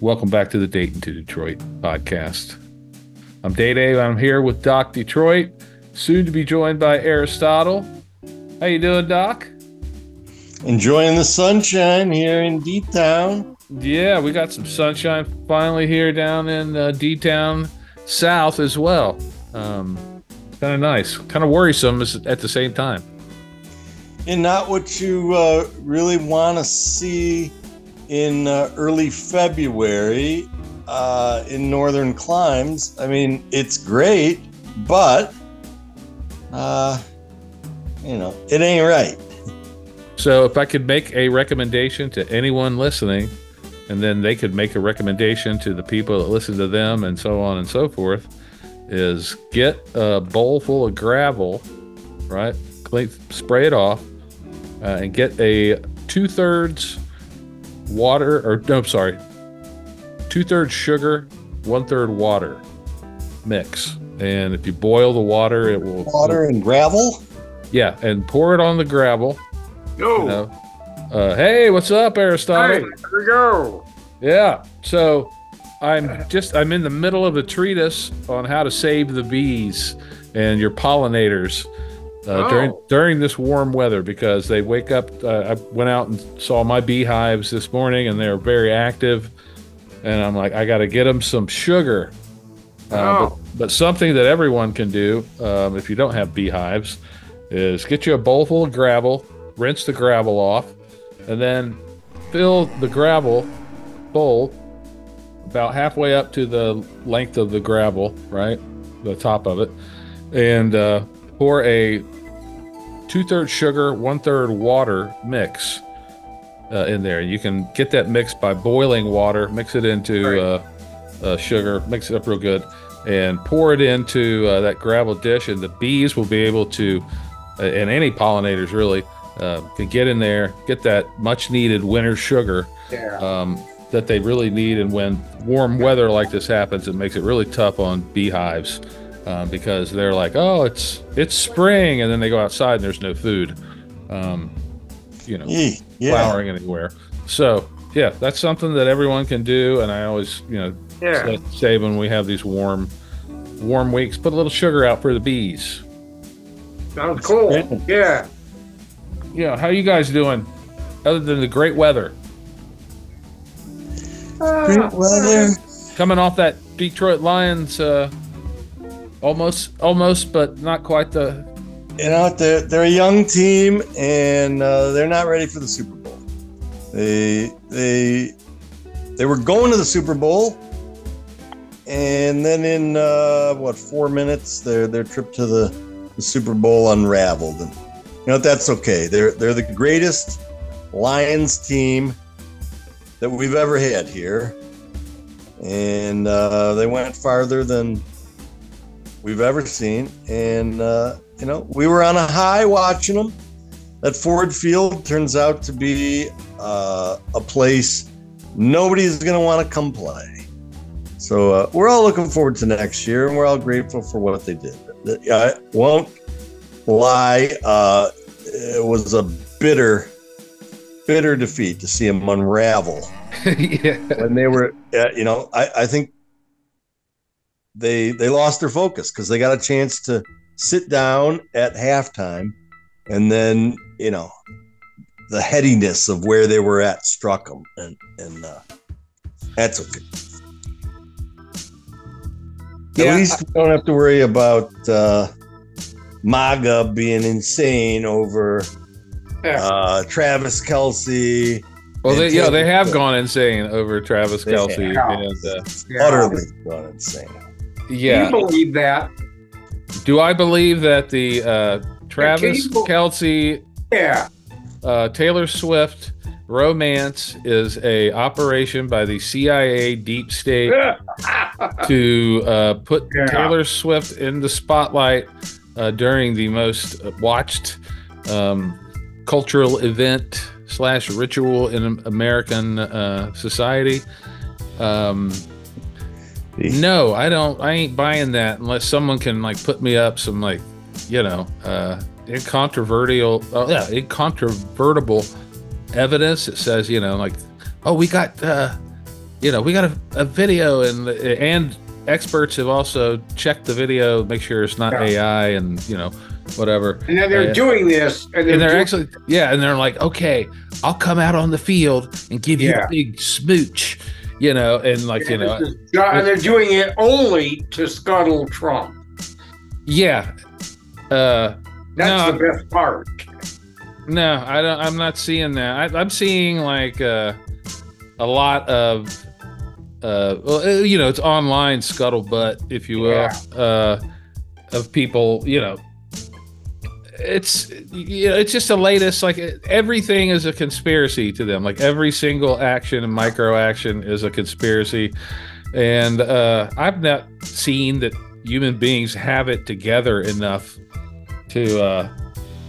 Welcome back to the Dayton to Detroit podcast. I'm DayDay. I'm here with Doc Detroit, soon to be joined by Aristotle. How you doing, Doc? Enjoying the sunshine here in D Town. Yeah, we got some sunshine finally here down in uh, D Town South as well. Um, kind of nice, kind of worrisome at the same time. And not what you uh, really want to see in uh, early February uh, in northern climes. I mean, it's great, but uh, you know, it ain't right. So, if I could make a recommendation to anyone listening, and then they could make a recommendation to the people that listen to them, and so on and so forth, is get a bowl full of gravel, right? Spray it off, uh, and get a two thirds water, or no, sorry, two thirds sugar, one third water mix. And if you boil the water, it will water and gravel. Yeah, and pour it on the gravel. Go. You know. uh, hey, what's up, Aristotle? Hey, here we go. Yeah. So I'm just I'm in the middle of a treatise on how to save the bees and your pollinators uh, oh. during during this warm weather because they wake up. Uh, I went out and saw my beehives this morning, and they're very active. And I'm like, I got to get them some sugar. Uh, oh. but, but, something that everyone can do um, if you don't have beehives is get you a bowl full of gravel, rinse the gravel off, and then fill the gravel bowl about halfway up to the length of the gravel, right, the top of it, and uh, pour a two thirds sugar, one third water mix uh, in there. You can get that mix by boiling water, mix it into uh, uh, sugar, mix it up real good, and pour it into uh, that gravel dish. And the bees will be able to, uh, and any pollinators really, uh, can get in there, get that much needed winter sugar. Yeah. Um, that they really need, and when warm weather like this happens, it makes it really tough on beehives uh, because they're like, oh, it's it's spring, and then they go outside and there's no food, um, you know, yeah. flowering anywhere. So yeah, that's something that everyone can do, and I always you know yeah. say when we have these warm warm weeks, put a little sugar out for the bees. Sounds cool. Yeah. Yeah. How you guys doing? Other than the great weather. Great weather. Coming off that Detroit Lions uh, almost, almost, but not quite the. You know, they're they're a young team and uh, they're not ready for the Super Bowl. They they they were going to the Super Bowl, and then in uh, what four minutes, their their trip to the, the Super Bowl unraveled. And you know that's okay. They're they're the greatest Lions team that we've ever had here, and uh, they went farther than we've ever seen. And, uh, you know, we were on a high watching them. That Ford Field turns out to be uh, a place nobody's going to want to come play. So uh, we're all looking forward to next year, and we're all grateful for what they did. I won't lie; uh, it was a bitter, bitter defeat to see them unravel. yeah. When they were, uh, you know, I, I think they they lost their focus because they got a chance to sit down at halftime, and then you know the headiness of where they were at struck them, and and uh, that's okay. Yeah, at least we don't have to worry about uh, MAGA being insane over uh, Travis Kelce. Well, they, yeah, they have gone insane over Travis Kelce and uh, utterly gone insane. Yeah. Do you believe that? Do I believe that the uh, Travis Kelce, yeah, uh, Taylor Swift romance is a operation by the CIA deep state to uh, put yeah. Taylor Swift in the spotlight uh, during the most watched um, cultural event slash ritual in American uh, society. Um, no, I don't. I ain't buying that unless someone can like put me up some like, you know, uh, incontrovertible, oh yeah, incontrovertible evidence that says, you know, like, oh, we got uh, you know, we got a, a video, and and experts have also checked the video, make sure it's not Yeah. AI, and you know, whatever. And then they're Uh, doing this, and they're, and they're actually yeah and they're like okay i'll come out on the field and give you a big smooch you know and like you know and they're doing it only to scuttle Trump. yeah uh That's No. the best part. no i don't i'm not seeing that I, i'm seeing like uh a lot of uh well uh, you know it's online scuttlebutt if you will uh of people you know it's you know, it's just the latest like everything is a conspiracy to them. Like every single action and micro action is a conspiracy. And uh i've not seen that human beings have it together enough to uh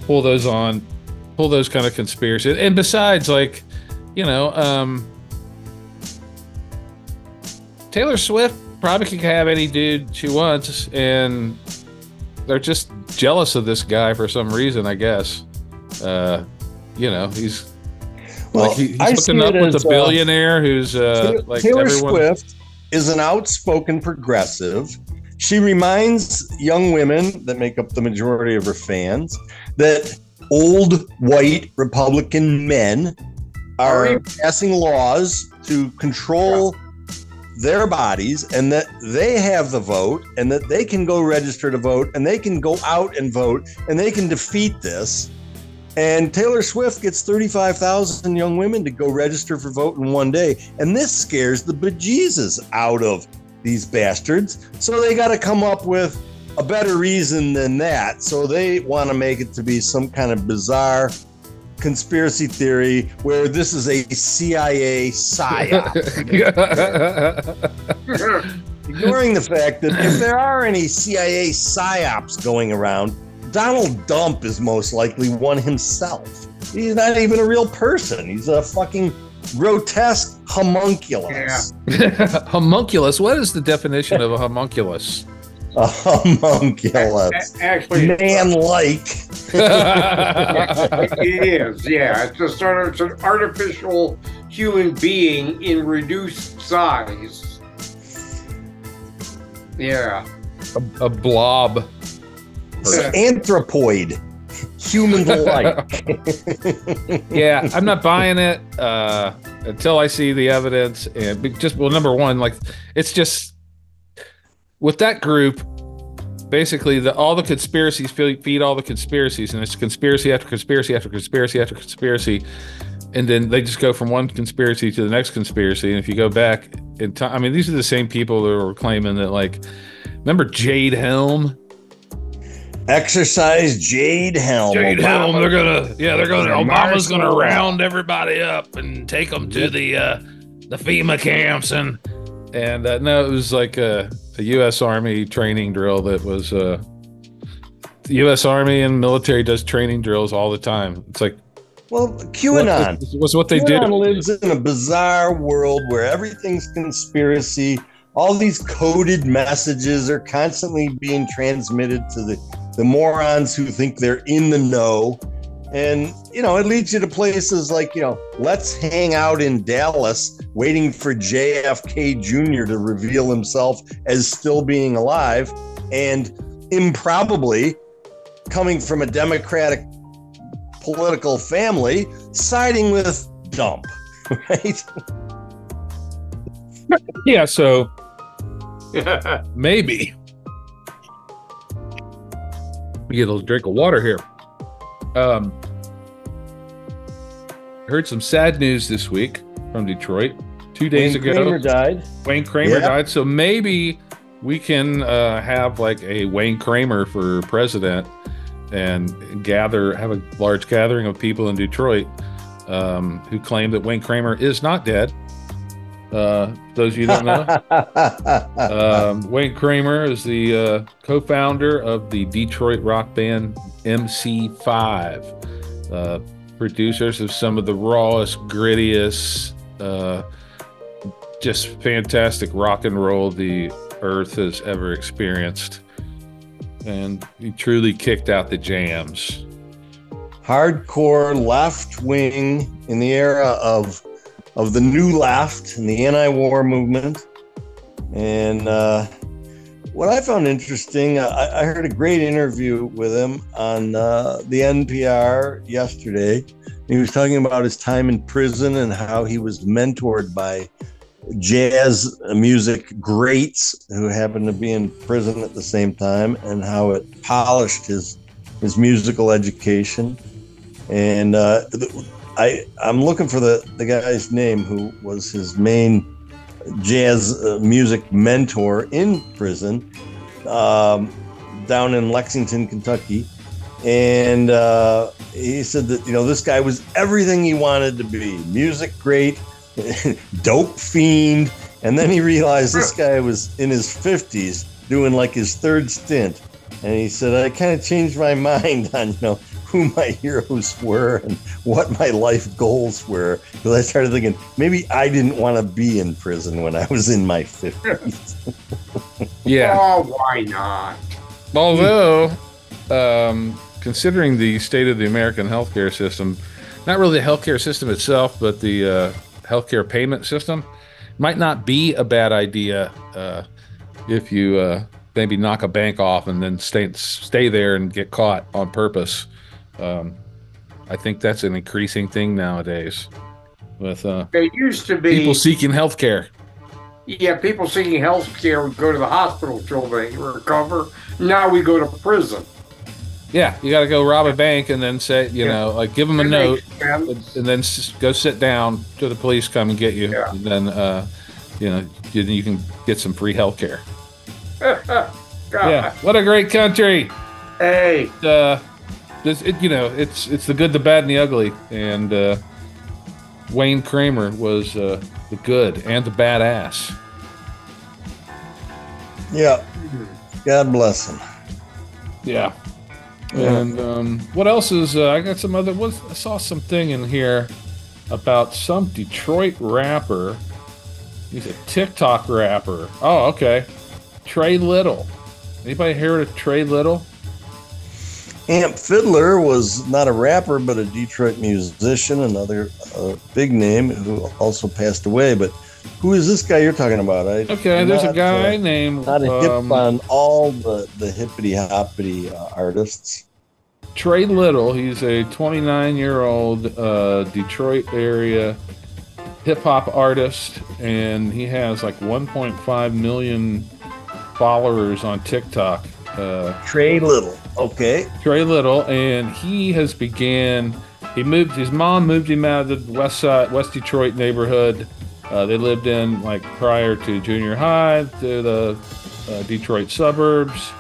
pull those on pull those kind of conspiracies and besides like you know um taylor swift probably can have any dude she wants and they're just jealous of this guy for some reason i guess uh you know he's Well, like he, he's I see hooking up it with as, a uh, billionaire who's uh Ta- like Taylor everyone Swift is an outspoken progressive. She reminds young women that make up the majority of her fans that old white Republican men are Are passing laws to control their bodies and that they have the vote and that they can go register to vote and they can go out and vote and they can defeat this. And Taylor Swift gets 35,000 young women to go register for vote in one day. And this scares the bejesus out of these bastards. So they got to come up with a better reason than that. So they want to make it to be some kind of bizarre conspiracy theory where this is a CIA psyop. ignoring the fact that if there are any CIA psyops going around, Donald Dump is most likely one himself. He's not even a real person. He's a fucking grotesque homunculus. homunculus what is the definition of a homunculus A homunculus. A- Actually, Man-like. it is. Yeah, it's a sort of it's an artificial human being in reduced size. Yeah. a, a blob Anthropoid. Human-like. yeah i'm not buying it uh until i see the evidence and just well number one like it's just with that group basically the all the conspiracies feed, feed all the conspiracies and it's conspiracy after conspiracy after conspiracy after conspiracy and then they just go from one conspiracy to the next conspiracy and if you go back in time i mean these are the same people that were claiming that like remember jade helm Exercise Jade Helm. Jade Helm, they're gonna, yeah, they're gonna. Obama's gonna round everybody up and take them to the uh, the FEMA camps and and uh, no, it was like a, a U.S. Army training drill that was. Uh, the U.S. Army and military does training drills all the time. It's like Well, what, QAnon. was what they did. QAnon do. lives in a bizarre world where everything's conspiracy. All these coded messages are constantly being transmitted to the, the morons who think they're in the know. And, you know, it leads you to places like, you know, let's hang out in Dallas waiting for JFK Jr. to reveal himself as still being alive. And improbably coming from a Democratic political family, siding with Dump, right? Yeah, so maybe we get a little drink of water here. Um, heard some sad news this week from Detroit. Two days Wayne ago, Kramer died. Wayne Kramer Yeah. died. So maybe we can uh, have like a Wayne Kramer for president and gather, have a large gathering of people in Detroit um, who claim that Wayne Kramer is not dead. Uh, those of you don't know, um, Wayne Kramer is the uh, co-founder of the Detroit rock band MC5. Uh, producers of some of the rawest, grittiest, uh, just fantastic rock and roll the earth has ever experienced. And he truly kicked out the jams. Hardcore left wing in the era of of the new left and the anti-war movement. And uh, what I found interesting, I, I, heard a great interview with him on uh, the NPR yesterday. He was talking about his time in prison and how he was mentored by jazz music greats who happened to be in prison at the same time, and how it polished his his musical education. And uh, I I'm looking for the the guy's name who was his main jazz uh, music mentor in prison um, down in Lexington, Kentucky. And uh, he said that, you know, this guy was everything he wanted to be music great, dope fiend. And then he realized this guy was in his 50s doing like his third stint. And he said, I kind of changed my mind on, you know, who my heroes were and what my life goals were. Because I started thinking maybe I didn't want to be in prison when I was in my 50s. yeah. Oh, why not? Although, um, considering the state of the American healthcare system, not really the healthcare system itself, but the uh, healthcare payment system, might not be a bad idea uh, if you uh, maybe knock a bank off and then stay stay there and get caught on purpose. Um, I think that's an increasing thing nowadays. With uh, it used to be people seeking health care. Yeah, people seeking health care would go to the hospital till they recover. Now we go to prison. Yeah, you got to go rob a bank and then say, you yeah. know, like give them a note and, and, then go sit down till the police come and get you. Yeah. And then, uh, you know, you, you can get some free health care. yeah, what a great country. Hey. Uh, this, it, you know, it's it's the good, the bad, and the ugly. And uh, Wayne Kramer was uh, the good and the badass. Yeah. God bless him. Yeah. And um, what else is? Uh, I got some other. What, I saw something in here about some Detroit rapper. He's a TikTok rapper. Oh, okay. Tray Little. Anybody heard of Tray Little? Amp Fiddler was not a rapper, but a Detroit musician, another uh, big name who also passed away. But who is this guy you're talking about? I, okay, there's a guy uh, named. Not a hip um, on all the, the hippity hoppity uh, artists. Tray Little, he's a 29 year old uh, Detroit area hip hop artist, and he has like 1.5 million followers on TikTok. Uh, Tray Little. Okay. Tray Little, and he has began. He moved. His mom moved him out of the West Side, West Detroit neighborhood. Uh, they lived in like prior to junior high to the uh, Detroit suburbs,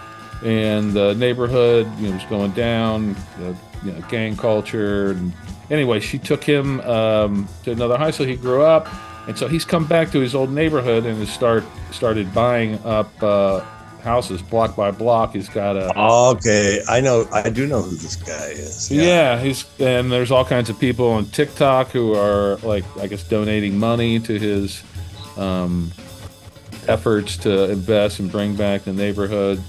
and the neighborhood you know was going down. The you know, gang culture. And anyway, she took him um, to another high school. He grew up, and so he's come back to his old neighborhood and has start started buying up. Uh, houses block by block. He's got a. Okay, I know. I do know who this guy is. Yeah. yeah, he's and there's all kinds of people on TikTok who are like, I guess, donating money to his um, efforts to invest and bring back the neighborhood.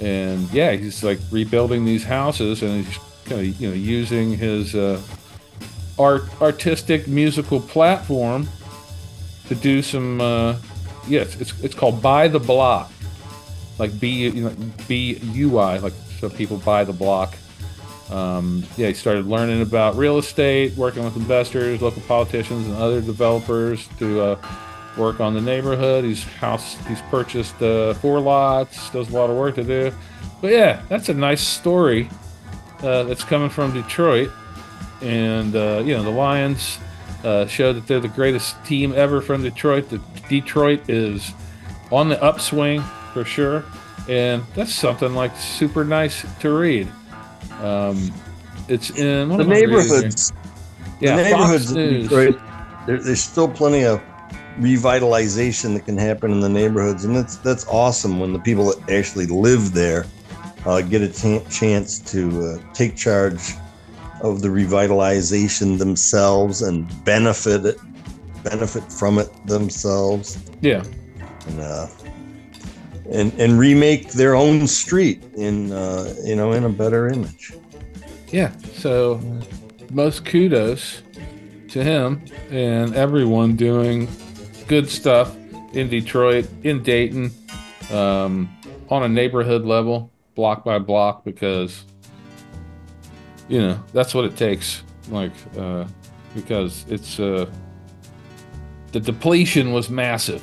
And yeah, he's like rebuilding these houses, and he's kind of you know using his uh, art artistic musical platform to do some. Uh, yes, it's it's called Buy the Block like B you know, B U I like so people buy the block. Um, yeah, he started learning about real estate, working with investors, local politicians, and other developers to uh, work on the neighborhood. He's house he's purchased uh, four lots, does a lot of work to do. But yeah, that's a nice story uh, that's coming from Detroit, and uh, you know the Lions uh, show that they're the greatest team ever from Detroit. That Detroit is on the upswing for sure. And that's something like super nice to read. Um, it's in the neighborhoods. Yeah, the neighborhoods Detroit. There, there's still plenty of revitalization that can happen in the neighborhoods, and that's that's awesome when the people that actually live there uh, get a t- chance to uh, take charge of the revitalization themselves and benefit it, benefit from it themselves. Yeah, and uh, and and remake their own street in uh, you know in a better image. Yeah. So most kudos to him and everyone doing good stuff in Detroit, in Dayton, um, on a neighborhood level, block by block, because you know that's what it takes. Like, uh, because it's uh, the depletion was massive,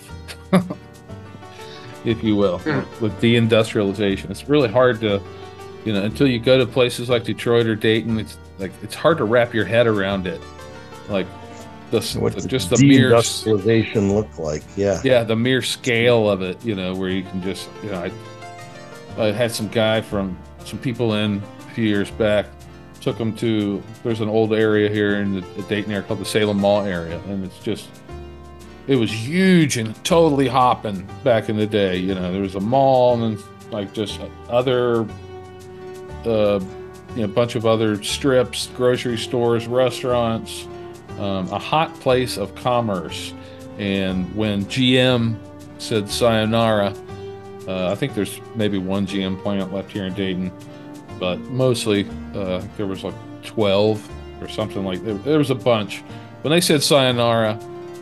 if you will, with deindustrialization. It's really hard to, you know, until you go to places like Detroit or Dayton. It's like it's hard to wrap your head around it. Like the, What's the just the mere deindustrialization look like? Yeah. yeah the mere scale of it you know where you can just you know i, I had some guy from some people in a few years back took them to there's an old area here in the, the dayton area called the salem mall area and it's just it was huge and totally hopping back in the day you know there was a mall and like just other uh you know, a bunch of other strips grocery stores restaurants um, a hot place of commerce and when GM said sayonara, uh, I think there's maybe one GM plant left here in Dayton, but mostly uh, there was like 12 or something like there, there was a bunch. When they said sayonara,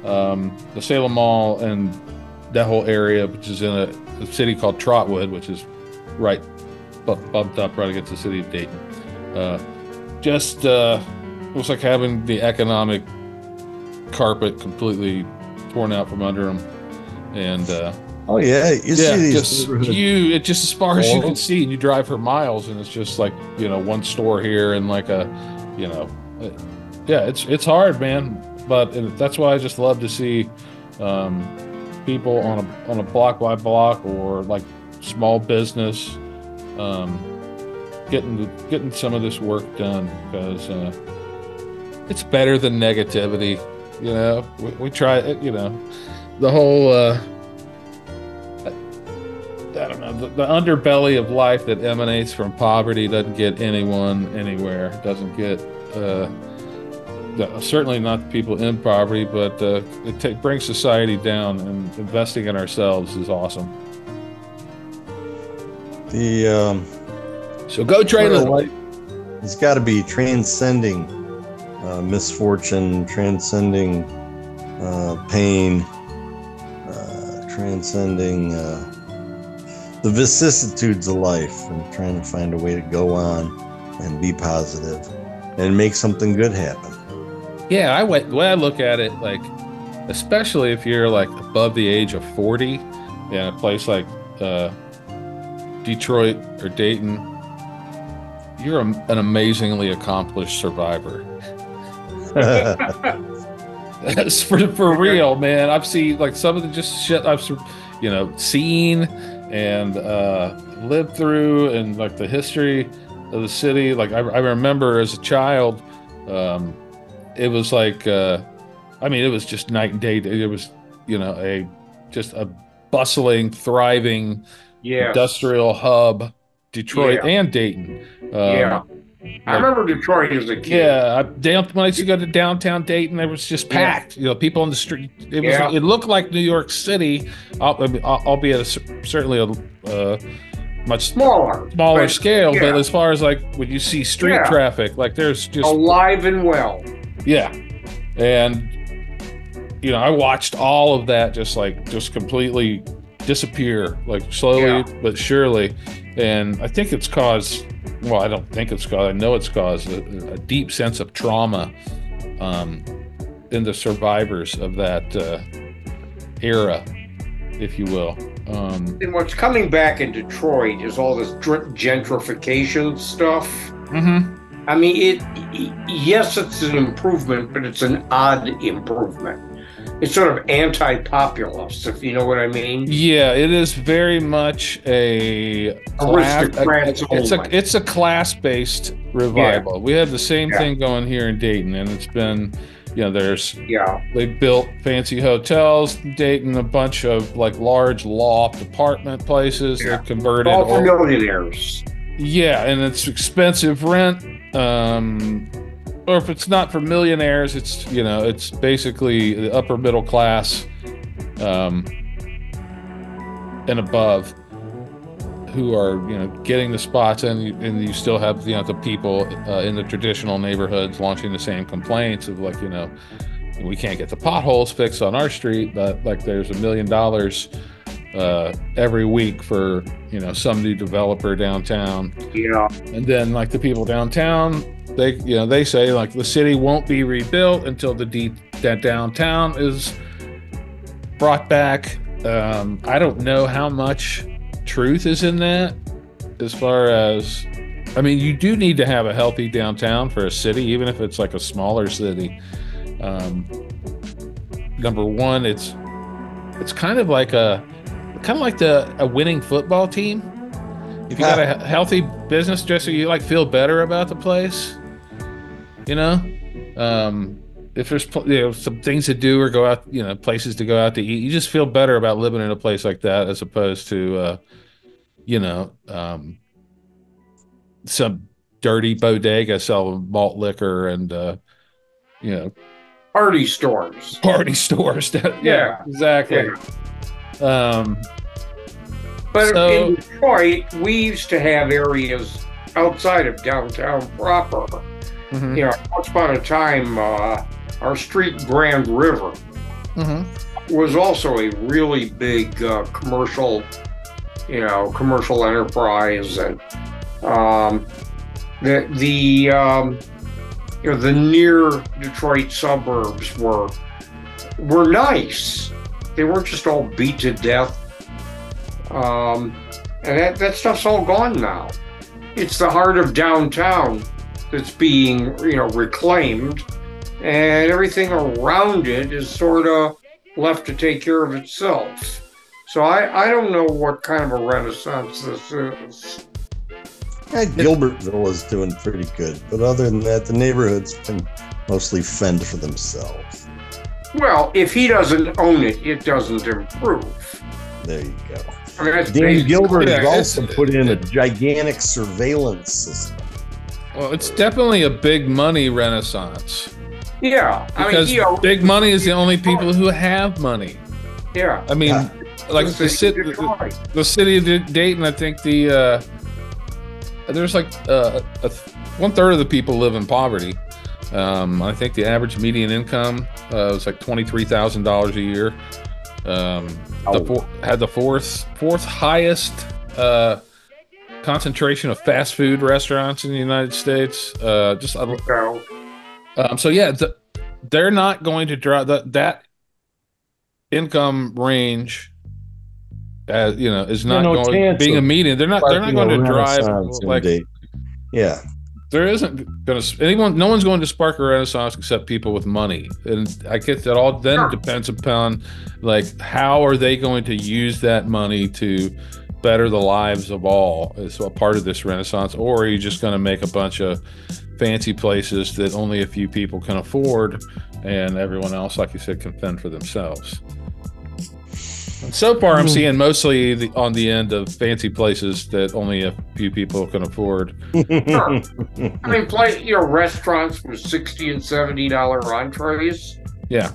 um, the Salem Mall and that whole area, which is in a, a city called Trotwood, which is right bu- bumped up right against the city of Dayton, uh, just uh, was like having the economic carpet completely torn out from under them, and uh, Oh yeah. You yeah, see these just you it just as far as you can see, and you drive for miles, and it's just like you know one store here and like a, you know, uh, yeah, it's it's hard, man. But that's why I just love to see um, people on a on a block by block or like small business um, getting getting some of this work done because uh, it's better than negativity. You know, we, we try it. You know, the whole. Uh, I don't know. The, the underbelly of life that emanates from poverty doesn't get anyone anywhere. Doesn't get uh, certainly not the people in poverty, but uh, it ta brings society down. And investing in ourselves is awesome. the um, So go train it. like- it's got to be transcending uh, misfortune, transcending uh, pain, uh, transcending uh, the vicissitudes of life, and trying to find a way to go on and be positive and make something good happen. Yeah, I went. The way I look at it, like, especially if you're like above the age of forty, in a place like uh, Detroit or Dayton, you're a, an amazingly accomplished survivor. That's for for real, man. I've seen like some of the just shit I've you know seen and uh, lived through, and like the history of the city. Like I, I remember as a child, um, it was like uh, I mean, it was just night and day. It was you know a just a bustling, thriving Yeah. industrial hub, Detroit Yeah. and Dayton. Um, yeah. I remember Detroit as a kid. yeah, I, down, when I used to go to downtown Dayton, it was just Yeah. packed. You know, people on the street. It was. Yeah. It looked like New York City, I mean, al- albeit a, certainly a uh, much Smaller. smaller but scale. But as far as like when you see street Yeah. traffic, like there's just Alive and well. Yeah, and you know, I watched all of that just like just completely disappear, like slowly Yeah. but surely. And I think it's caused. Well, I don't think it's caused. I know it's caused a, a deep sense of trauma um, in the survivors of that uh, era, if you will. Um, And what's coming back in Detroit is all this gentrification stuff. mhm. I mean, it. Yes, it's an improvement, but it's an odd improvement. It's sort of anti-populist, if you know what I mean. Yeah, it is very much a class, Aristocrats it's a it's a class based revival. We have the same Yeah. thing going here in Dayton, and it's been, you know, there's Yeah, they built fancy hotels in Dayton, a bunch of like large loft apartment places. Yeah. They converted, all for millionaires. yeah, and it's expensive rent. Um, or if it's not for millionaires, it's you know, it's basically the upper middle class, um, and above, who are you know getting the spots, and you, and you still have you know the people uh, in the traditional neighborhoods launching the same complaints of like you know we can't get the potholes fixed on our street, but like there's a million dollars uh, every week for you know some new developer downtown, Yeah. and then like the people downtown, they you know they say like the city won't be rebuilt until the deep that downtown is brought back. Um, I don't know how much truth is in that, as far as I mean, you do need to have a healthy downtown for a city, even if it's like a smaller city. Um, number one, it's it's kind of like a kind of like the a winning football team. If you got a healthy business, so you like feel better about the place, you know. Um, if there's you know some things to do or go out, you know, places to go out to eat, you just feel better about living in a place like that as opposed to, uh, you know, um, some dirty bodega selling malt liquor and uh, you know Party stores. party stores. yeah, Yeah. exactly. Um, But So- in Detroit, we used to have areas outside of downtown proper. mhm, You know, once upon a time, uh, our street Grand River mhm. was also a really big uh, commercial, you know, commercial enterprise, and um, the the um, you know the near Detroit suburbs were were nice. They weren't just all beat to death, um, and that that stuff's all gone now. It's the heart of downtown that's being you know reclaimed, and everything around it is sort of left to take care of itself. So I, I don't know what kind of a renaissance this is. Yeah, Gilbertville is doing pretty good, but other than that, the neighborhoods can mostly fend for themselves. Well, if he doesn't own it, it doesn't improve. There you go. I mean, Dan Gilbert Yeah, has also put in a gigantic surveillance system. Well, it's definitely a big money renaissance Yeah, I mean, because you know, big money is the only people who have money. yeah. I mean, Yeah. like the, city, the, the city of Dayton, I think the uh, there's like uh, a th- one third of the people live in poverty. Um, I think the average median income uh, was like twenty three thousand dollars a year. Um, the four, had the fourth fourth highest uh, concentration of fast food restaurants in the United States. Uh, just I- So, um, so yeah, the, they're not going to drive that that income range. As you know, is not no going chance being a median. They're not. They're not going to drive like Dayton. Yeah, there isn't going to anyone. No one's going to spark a renaissance except people with money, and I guess that all then Sure. depends upon like how are they going to use that money to better the lives of all as a part of this renaissance, or are you just going to make a bunch of fancy places that only a few people can afford, and everyone else, like you said, can fend for themselves? And so far, I'm Hmm. seeing mostly the, on the end of fancy places that only a few people can afford. Sure. I mean, play you know restaurants with sixty and seventy dollar entrees. Yeah.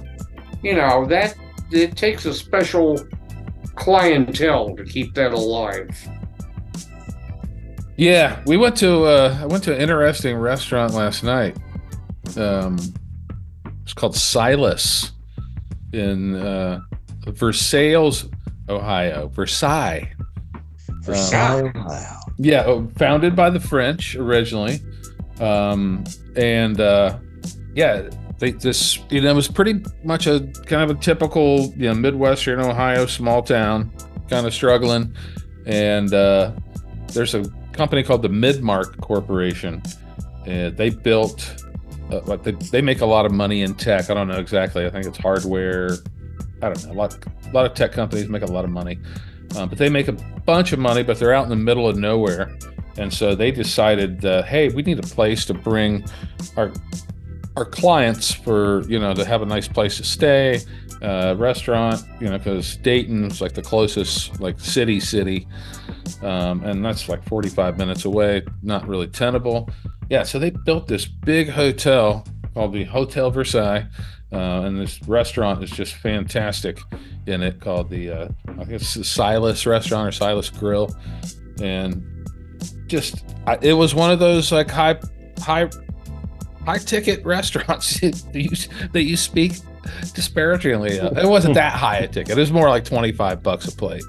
You know that it takes a special clientele to keep that alive. Yeah, we went to uh, I went to an interesting restaurant last night. Um, it's called Silas in uh, Versailles, Ohio. Versailles. Versailles. Wow. Yeah, uh, founded by the French originally, um, and uh, yeah, they this you know it was pretty much a kind of a typical you know midwestern Ohio small town, kind of struggling, and uh, there's a company called the Midmark Corporation. Uh, they built, uh, they they make a lot of money in tech. I don't know exactly. I think it's hardware. I don't know. A lot a lot of tech companies make a lot of money. Um, but they make a bunch of money, but they're out in the middle of nowhere. And so they decided, uh, hey, we need a place to bring our our clients for you know to have a nice place to stay, uh, restaurant, you know, because Dayton's like the closest like city city, um, and that's like 45 minutes away, not really tenable. Yeah, so they built this big hotel called the Hotel Versailles, uh, and this restaurant is just fantastic in it called the uh, I guess the Silas Restaurant or Silas Grill. and just I, it was one of those like high high high ticket restaurants that you that you speak disparagingly. Of. It wasn't that high a ticket. It was more like twenty five bucks a plate.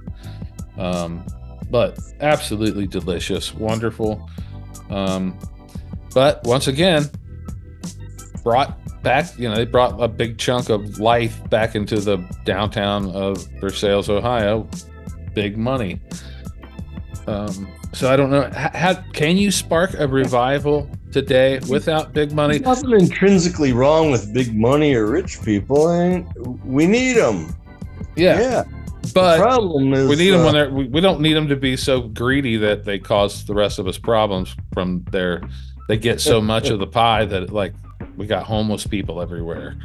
Um, but absolutely delicious, wonderful. Um, but once again, brought back, you know, they brought a big chunk of life back into the downtown of Versailles, Ohio. Big money. Um, so I don't know. How, can you spark a revival today without big money? There's nothing intrinsically wrong with big money or rich people, and we need them. Yeah. Yeah. But the problem is we need them uh, when they're. We, we don't need them to be so greedy that they cause the rest of us problems from their. They get so much of the pie that it like we got homeless people everywhere.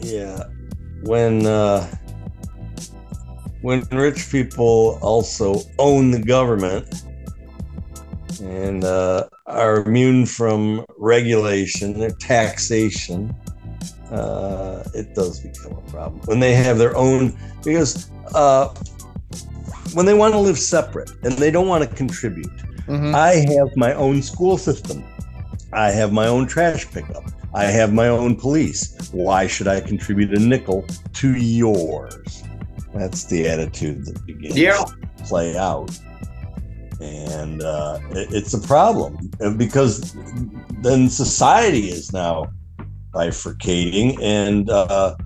Yeah. When uh when rich people also own the government and uh, are immune from regulation or taxation, uh, it does become a problem. When they have their own, because uh, when they want to live separate and they don't want to contribute, Mhm. I have my own school system. I have my own trash pickup. I have my own police. Why should I contribute a nickel to yours? That's the attitude that begins Yeah. to play out. And uh, it- it's a problem uh, because then society is now bifurcating, and uh,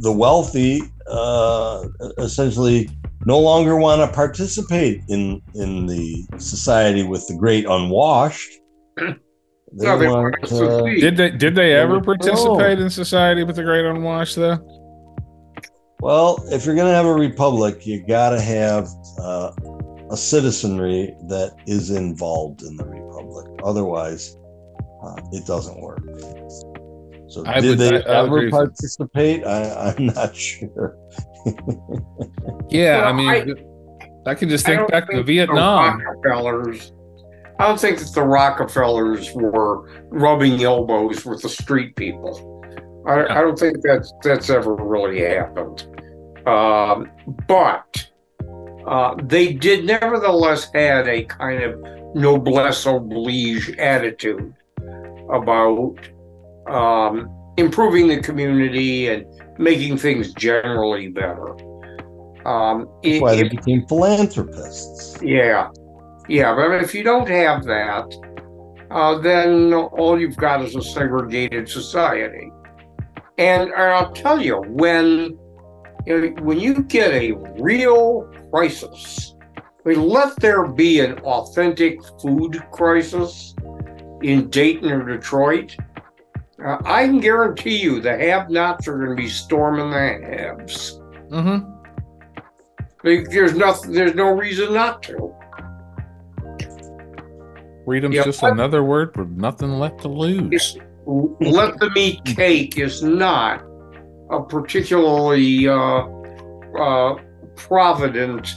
the wealthy uh, essentially no longer want to participate in in the society with the great unwashed. They No, they want, want to uh. Did they? Did they ever participate in society with the Great Unwashed though? well, if you're going to have a republic, you got to have uh, a citizenry that is involved in the republic. Otherwise, uh, it doesn't work. So, I did would- they I- I would agree ever with you. participate? I, I'm not sure. Yeah, Well, I mean, I, can just think don't back to Vietnam. Rockefellers. I don't think that the Rockefellers were rubbing elbows with the street people. I, I don't think that's that's ever really happened. Um, but uh, they did nevertheless had a kind of noblesse oblige attitude about um, improving the community and making things generally better. Um, That's it- why they it- became philanthropists. yeah, yeah, but if you don't have that, uh, then all you've got is a segregated society. And I'll tell you, when you know, when you get a real crisis, I mean, let there be an authentic food crisis in Dayton or Detroit. Uh, I can guarantee you the have-nots are going to be storming the haves. Mm-hmm. There's nothing. There's no reason not to. Freedom's Yeah, just I- another word with nothing left to lose. Let them eat cake is not a particularly uh, uh, provident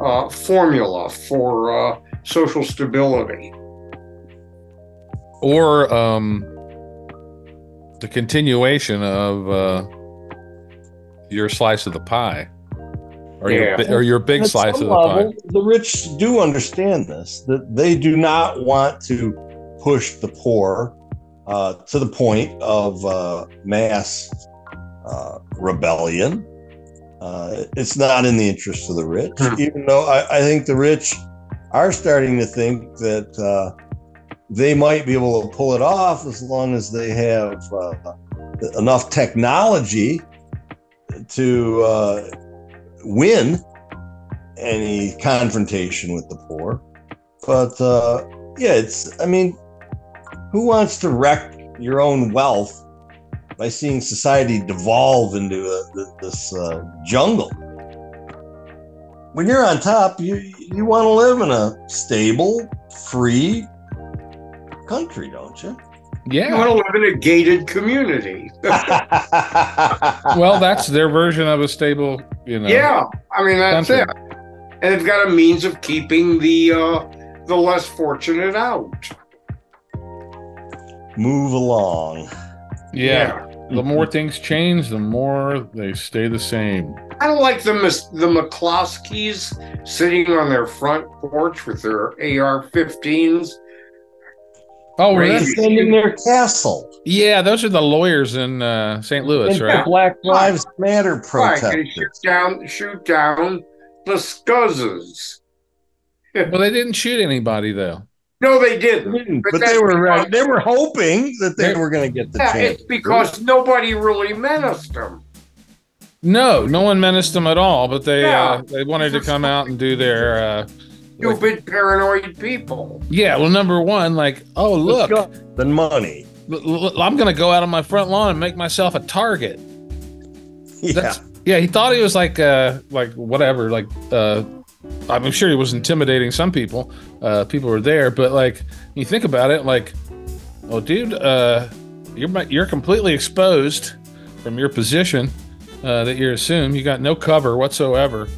uh, formula for uh, social stability. Or um, the continuation of uh, your slice of the pie, or your Yeah. bi- or your big At slice of some the pie. The rich do understand this, that they do not want to push the poor uh, to the point of uh, mass uh, rebellion. Uh, it's not in the interest of the rich, Hmm. even though I, I think the rich are starting to think that uh, they might be able to pull it off as long as they have uh, enough technology to uh, win any confrontation with the poor. But uh, yeah, it's, I mean, who wants to wreck your own wealth by seeing society devolve into a, this uh, jungle? When you're on top, you, you want to live in a stable, free country, don't you? Yeah. You want to live in a gated community. Well, that's their version of a stable. You know. yeah, I mean that's country. it. And they've got a means of keeping the uh, the less fortunate out. Move along. Yeah. the more things change, the more they stay the same. I don't like the Mis- the McCloskeys sitting on their front porch with their AR-15s. Oh, Right. really? defending their castle. Yeah, those are the lawyers in uh, St. Louis, And right? Black Lives Matter Right, they protesters. shoot down, shoot down the scuzzes. Well, they didn't shoot anybody though. No, they didn't. But, But they that's were right. because- They were hoping that they They- were going to get the Yeah, chance. it's because nobody really menaced them. No, no one menaced them at all. But they Yeah. uh, they wanted to come out and do their uh, like- Stupid, paranoid people. yeah. Well, number one, like, oh look, the money. l- l- I'm gonna go out on my front lawn and make myself a target. Yeah. That's yeah. He thought he was like uh like whatever like uh. I'm sure he was intimidating some people. Uh, people were there, but like you think about it, like, oh, dude, uh, you're you're completely exposed from your position uh, that you're assumed. You got no cover whatsoever.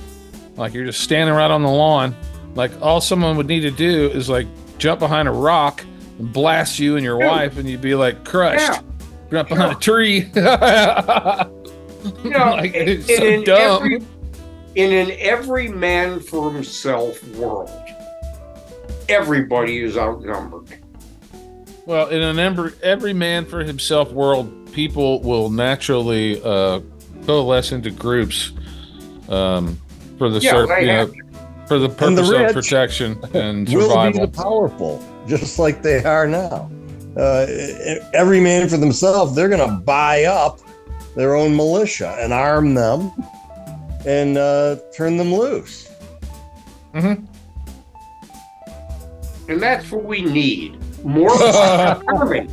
Like you're just standing right on the lawn. Like all someone would need to do is like jump behind a rock and blast you and your Yeah. wife, and you'd be like crushed. Yeah. You're up behind a tree. You know, like, in, it's so in dumb. every in an every man for himself world, everybody is outnumbered. Well, in an every, every man for himself world, people will naturally uh, coalesce into groups um, for the Yeah, they you know, for the And the purpose of protection and will be survival. the powerful, just like they are now. Uh, every man for themselves, they're going to buy up their own militia and arm them and uh, turn them loose. And that's what we need. More armies.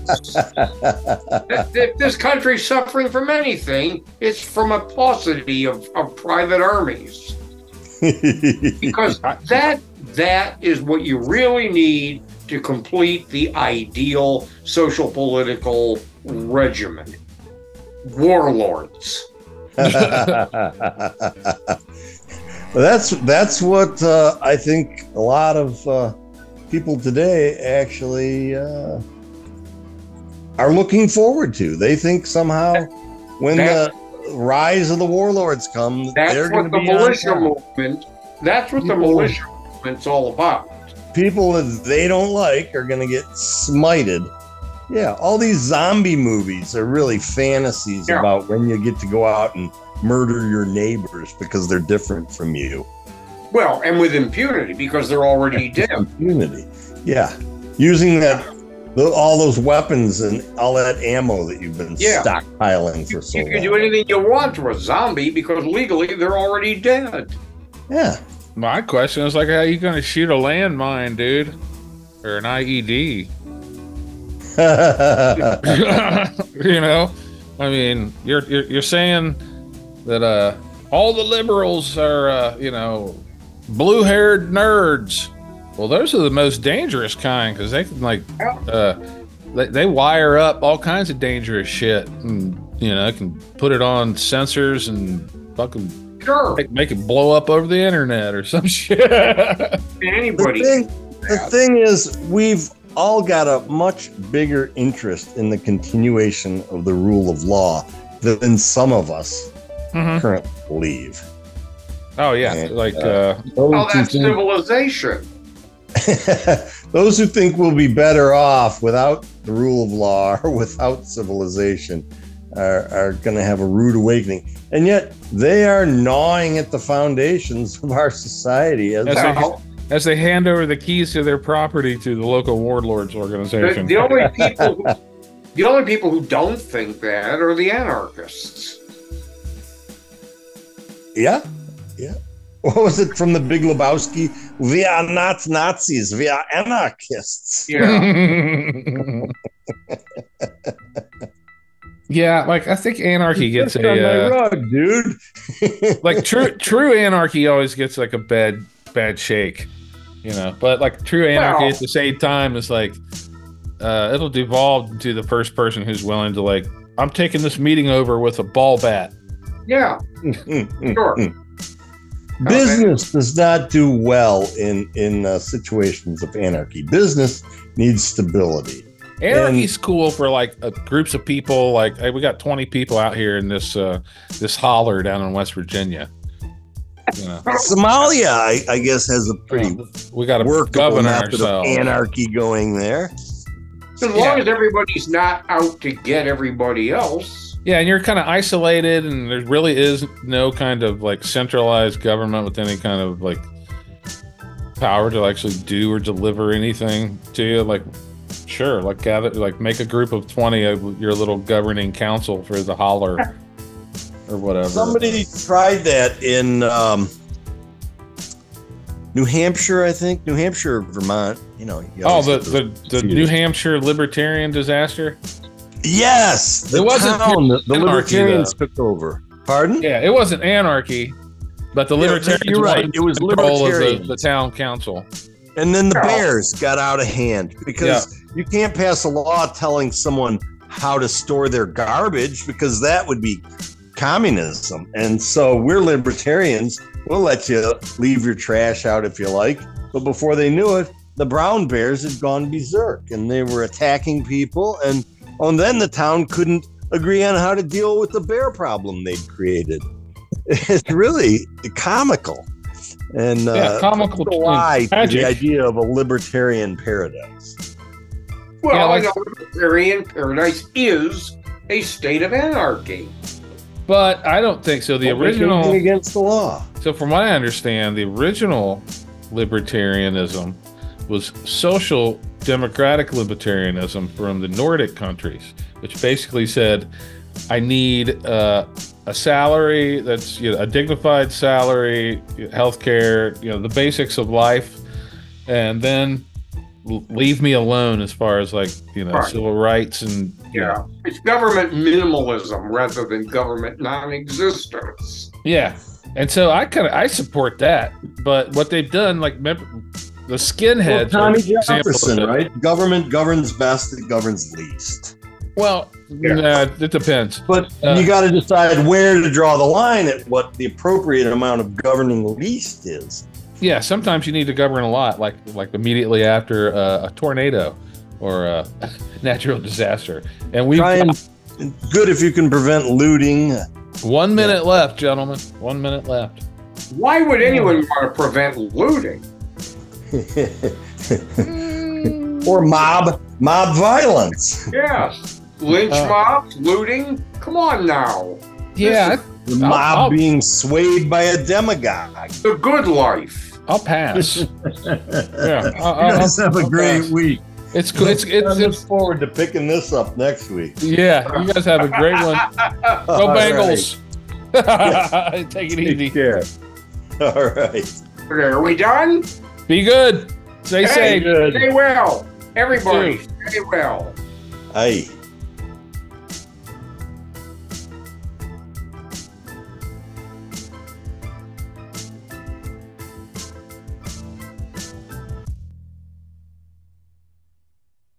if this country's suffering from anything, it's from a paucity of, of private armies. Because that that is what you really need to complete the ideal social political regimen. Warlords. that's that's what uh, I think a lot of uh, people today actually uh, are looking forward to. They think somehow when That- the rise of the warlords come, That's they're what the be militia movement. That's what the People- militia movement's all about. people that they don't like are going to get smited. Yeah, all these zombie movies are really fantasies Yeah. about when you get to go out and murder your neighbors because they're different from you. Well, and with impunity because they're already dead. Impunity. Yeah, using that all those weapons and all that ammo that you've been Yeah. stockpiling for You, so you long. can do anything you want to a zombie because legally they're already dead. Yeah, My question is like, how you going to shoot a landmine, dude, or an IED? you know, I mean, you're you're, you're saying that uh, all the liberals are, uh, you know, blue-haired nerds. Well, those are the most dangerous kind because they can like, uh, they, they wire up all kinds of dangerous shit, and you know, can put it on sensors and fucking Sure, make, make it blow up over the internet or some shit. the thing, the thing is, we've all got a much bigger interest in the continuation of the rule of law than some of us Mhm. currently believe. Oh yeah, And, like uh, uh, Those, Oh, who that's think, civilization. those who think we'll be better off without the rule of law or without civilization are, are going to have a rude awakening. And yet they are gnawing at the foundations of our society. As As they- as they hand over the keys to their property to the local warlords the, organization. the only people who, the only people who don't think that are the anarchists. Yeah, yeah. What was it from the Big Lebowski? We are not Nazis. We are anarchists. Yeah. yeah, like I think anarchy gets Just on my a uh, rug, dude. like true true anarchy always gets like a bad bad shake, you know. But like true anarchy Well- at the same time is like uh, it'll devolve into the first person who's willing to like I'm taking this meeting over with a ball bat. Yeah, sure. Business does not do well in in uh, situations of anarchy. Business needs stability. Anarchy's cool for like uh, groups of people. Like hey, we got twenty people out here in this uh, this holler down in West Virginia. You know, Somalia, I, I guess, has a pretty we got to workable govern method of anarchy going there. As long as everybody's not out to get everybody else. Yeah, and you're kind of isolated, and there really is no kind of like centralized government with any kind of like power to actually do or deliver anything to you. Like, sure, like gather, like make a group of twenty of your little governing council for the holler or whatever. Somebody tried that in um, New Hampshire, I think. New Hampshire, Vermont. You know. you Oh, the the, the New. Hampshire libertarian disaster. Yes, the It wasn't town, the, the anarchy, libertarians took over. Pardon? Yeah, it wasn't anarchy, but the Yeah, libertarians you're right. It was control of the, the town council. And then the Yeah. bears got out of hand because you can't pass a law telling someone how to store their garbage because that would be communism. And so we're libertarians. We'll let you leave your trash out if you like. But before they knew it, the brown bears had gone berserk and they were attacking people. And, and then the town couldn't agree on how to deal with the bear problem they'd created. It's really comical. And Yeah, uh, comical a lie to tragic. the idea of a libertarian paradise. Well, Yeah, like- a libertarian paradise is a state of anarchy. But I don't think so. The But there's original. against the law. So, from what I understand, the original libertarianism was social democratic libertarianism from the Nordic countries, which basically said, I need uh, a salary that's you know, a dignified salary, healthcare, you know, the basics of life, and then leave me alone as far as like, you know, Right. civil rights and, Yeah. know, It's government minimalism rather than government non existence. Yeah, and so I kind of I support that. But what they've done, like remember, the Well, skinheads, Tommy an example Jefferson, right? Government governs best, it governs least. Well, Yeah. nah, it depends. But Uh, you got to decide where to draw the line at what the appropriate amount of governing least is. Yeah, sometimes you need to govern a lot, like like immediately after uh, a tornado or a natural disaster. And we've Try and got good if you can prevent looting. one minute left, gentlemen. One minute left. Why would anyone want to prevent looting? Or mob mob violence. Yes. Lynch Uh, mobs, looting? Come on now. Yeah, The I'll- mob I'll- being swayed by a demagogue. The good life. I'll pass. yeah, I'll, I'll- You guys have a I'll great pass. week. It's cool. It's I it's, look forward to picking this up next week. yeah. You guys have a great one. Go All right. Bengals. Take it Take easy. care. All right. Okay, are we done? Be good. Stay Hey. safe. Good. Stay well. Everybody, stay well. Aye.